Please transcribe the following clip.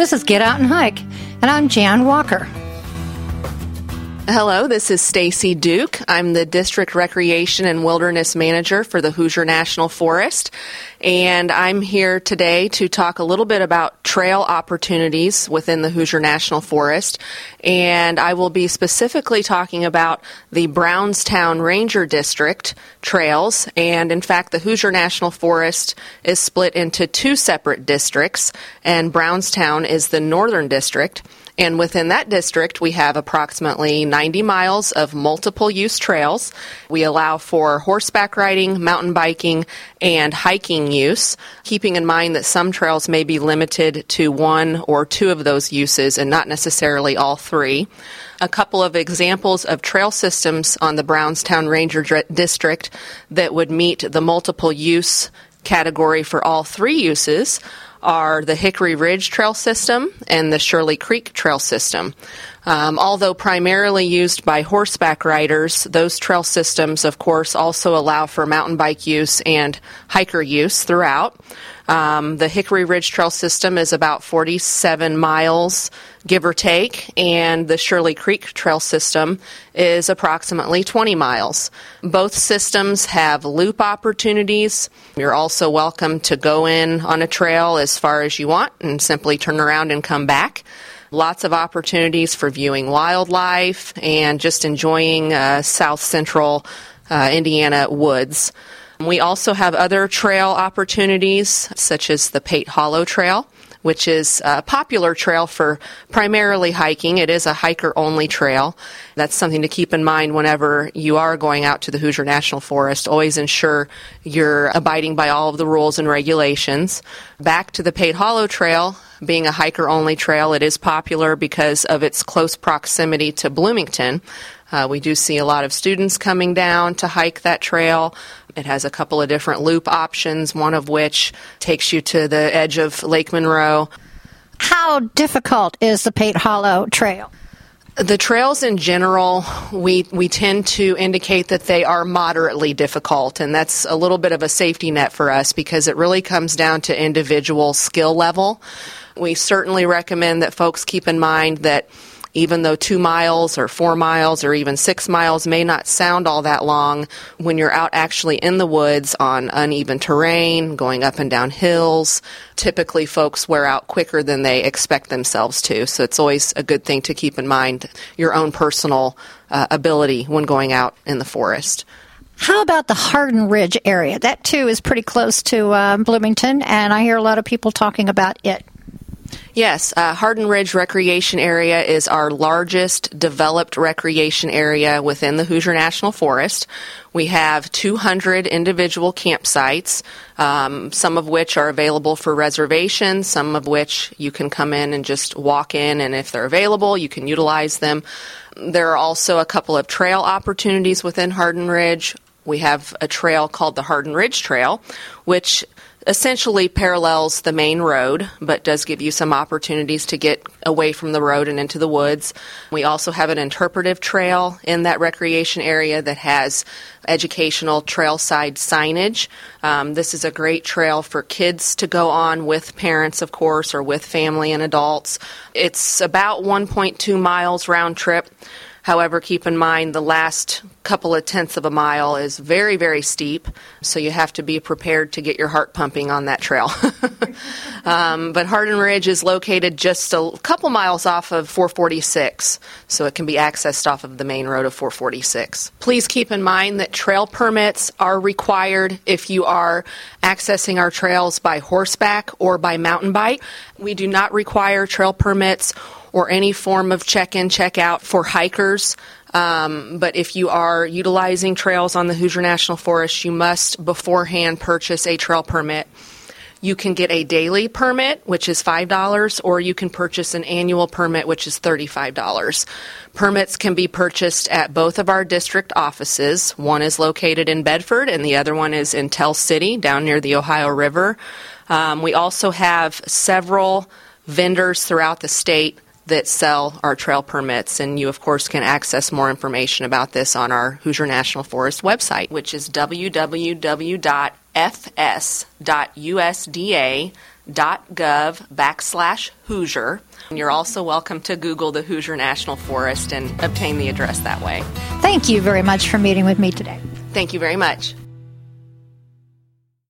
This is Get Out and Hike, and I'm Jan Walker. Hello, this is Stacy Duke. I'm the District Recreation and Wilderness Manager for the Hoosier National Forest, and I'm here today to talk a little bit about trail opportunities within the Hoosier National Forest, and I will be specifically talking about the Brownstown Ranger District trails, and in fact, the Hoosier National Forest is split into two separate districts, and Brownstown is the northern district. And within that district, we have approximately 90 miles of multiple use trails. We allow for horseback riding, mountain biking, and hiking use, keeping in mind that some trails may be limited to one or two of those uses and not necessarily all three. A couple of examples of trail systems on the Brownstown Ranger District that would meet the multiple use category for all three uses are the Hickory Ridge Trail System and the Shirley Creek Trail System. Um, although primarily used by horseback riders, those trail systems, of course, also allow for mountain bike use and hiker use throughout. Um, the Hickory Ridge Trail System is about 47 miles, give or take, and the Shirley Creek Trail System is approximately 20 miles. Both systems have loop opportunities. You're also welcome to go in on a trail as far as you want and simply turn around and come back. Lots of opportunities for viewing wildlife and just enjoying uh, south central uh, Indiana woods. We also have other trail opportunities, such as the Pate Hollow Trail, which is a popular trail for primarily hiking. It is a hiker only trail. That's something to keep in mind whenever you are going out to the Hoosier National Forest. Always ensure you're abiding by all of the rules and regulations. Back to the Pate Hollow Trail, being a hiker only trail, it is popular because of its close proximity to Bloomington. Uh, we do see a lot of students coming down to hike that trail. It has a couple of different loop options, one of which takes you to the edge of Lake Monroe. How difficult is the Pate Hollow Trail? The trails in general, we, we tend to indicate that they are moderately difficult, and that's a little bit of a safety net for us because it really comes down to individual skill level. We certainly recommend that folks keep in mind that even though two miles or four miles or even six miles may not sound all that long, when you're out actually in the woods on uneven terrain, going up and down hills, typically folks wear out quicker than they expect themselves to. So it's always a good thing to keep in mind your own personal uh, ability when going out in the forest. How about the Hardin Ridge area? That too is pretty close to uh, Bloomington, and I hear a lot of people talking about it. Yes, uh, Hardin Ridge Recreation Area is our largest developed recreation area within the Hoosier National Forest. We have 200 individual campsites, um, some of which are available for reservation, some of which you can come in and just walk in, and if they're available, you can utilize them. There are also a couple of trail opportunities within Hardin Ridge. We have a trail called the Hardin Ridge Trail, which essentially parallels the main road, but does give you some opportunities to get away from the road and into the woods. We also have an interpretive trail in that recreation area that has educational trailside signage. Um, this is a great trail for kids to go on with parents, of course, or with family and adults. It's about 1.2 miles round trip. However, keep in mind the last couple of tenths of a mile is very, very steep, so you have to be prepared to get your heart pumping on that trail. um, but Hardin Ridge is located just a couple miles off of 446, so it can be accessed off of the main road of 446. Please keep in mind that trail permits are required if you are accessing our trails by horseback or by mountain bike. We do not require trail permits or any form of check in, check out for hikers. Um, but if you are utilizing trails on the Hoosier National Forest, you must beforehand purchase a trail permit. You can get a daily permit, which is $5, or you can purchase an annual permit, which is $35. Permits can be purchased at both of our district offices. One is located in Bedford, and the other one is in Tell City, down near the Ohio River. Um, we also have several vendors throughout the state that sell our trail permits. And you, of course, can access more information about this on our Hoosier National Forest website, which is www.fs.usda.gov gov backslash Hoosier. And You're also welcome to Google the Hoosier National Forest and obtain the address that way. Thank you very much for meeting with me today. Thank you very much.